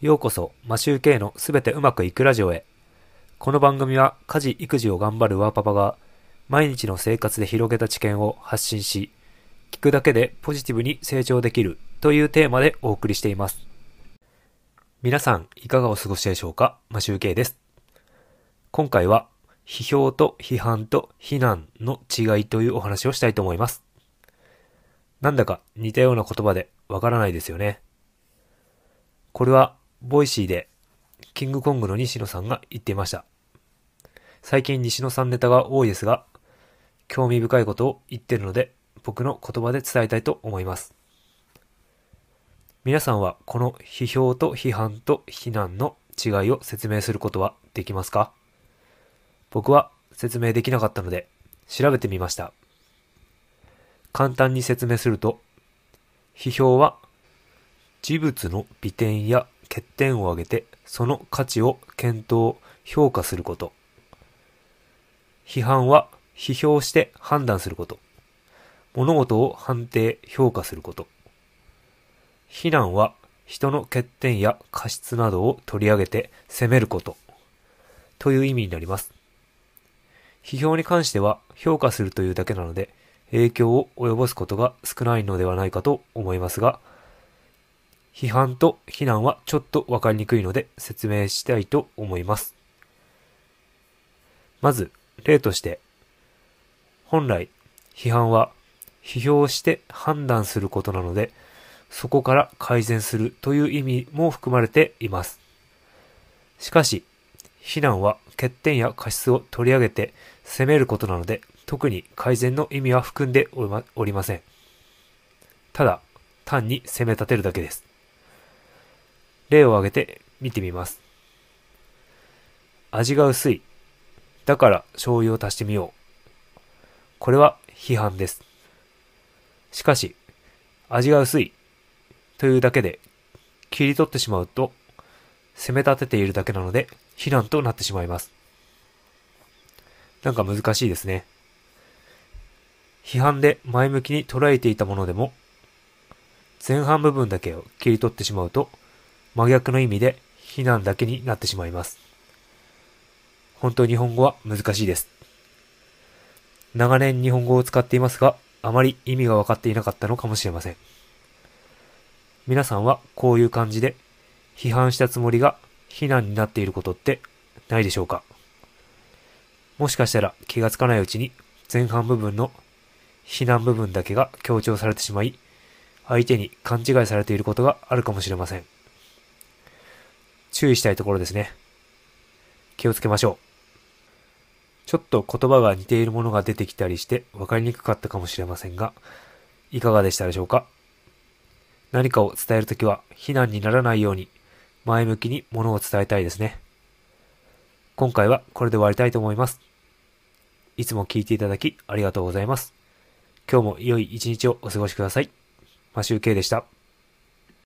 ようこそ、マシューケイのすべてうまくいくラジオへ。この番組は家事・育児を頑張るワーパパが毎日の生活で広げた知見を発信し、聞くだけでポジティブに成長できるというテーマでお送りしています。皆さん、いかがお過ごしでしょうか？マシューケイです。今回は、批評と批判と非難の違いというお話をしたいと思います。なんだか似たような言葉でわからないですよね。これは、ボイシーで、キングコングの西野さんが言っていました。最近西野さんネタが多いですが、興味深いことを言ってるので、僕の言葉で伝えたいと思います。皆さんはこの批評と批判と非難の違いを説明することはできますか？僕は説明できなかったので調べてみました。簡単に説明すると、批評は事物の美点や欠点を挙げてその価値を検討、評価すること。批判は批評して判断すること。物事を判定、評価すること。非難は人の欠点や過失などを取り上げて責めること。という意味になります。批評に関しては評価するというだけなので影響を及ぼすことが少ないのではないかと思いますが、批判と非難はちょっとわかりにくいので説明したいと思います。まず、例として、本来、批判は批評して判断することなので、そこから改善するという意味も含まれています。しかし、非難は欠点や過失を取り上げて責めることなので、特に改善の意味は含んでおりません。ただ、単に責め立てるだけです。例を挙げて見てみます。味が薄い。だから醤油を足してみよう。これは批判です。しかし、味が薄いというだけで切り取ってしまうと責め立てているだけなので非難となってしまいます。なんか難しいですね。批判で前向きに捉えていたものでも前半部分だけを切り取ってしまうと真逆の意味で非難だけになってしまいます。本当日本語は難しいです。長年日本語を使っていますが、あまり意味が分かっていなかったのかもしれません。皆さんはこういう感じで批判したつもりが非難になっていることってないでしょうか？もしかしたら気がつかないうちに前半部分の非難部分だけが強調されてしまい、相手に勘違いされていることがあるかもしれません。注意したいところですね。気をつけましょう。ちょっと言葉が似ているものが出てきたりして分かりにくかったかもしれませんが、いかがでしたでしょうか？何かを伝えるときは非難にならないように前向きに物を伝えたいですね。今回はこれで終わりたいと思います。いつも聞いていただきありがとうございます。今日も良い一日をお過ごしください。マシュウケイでした。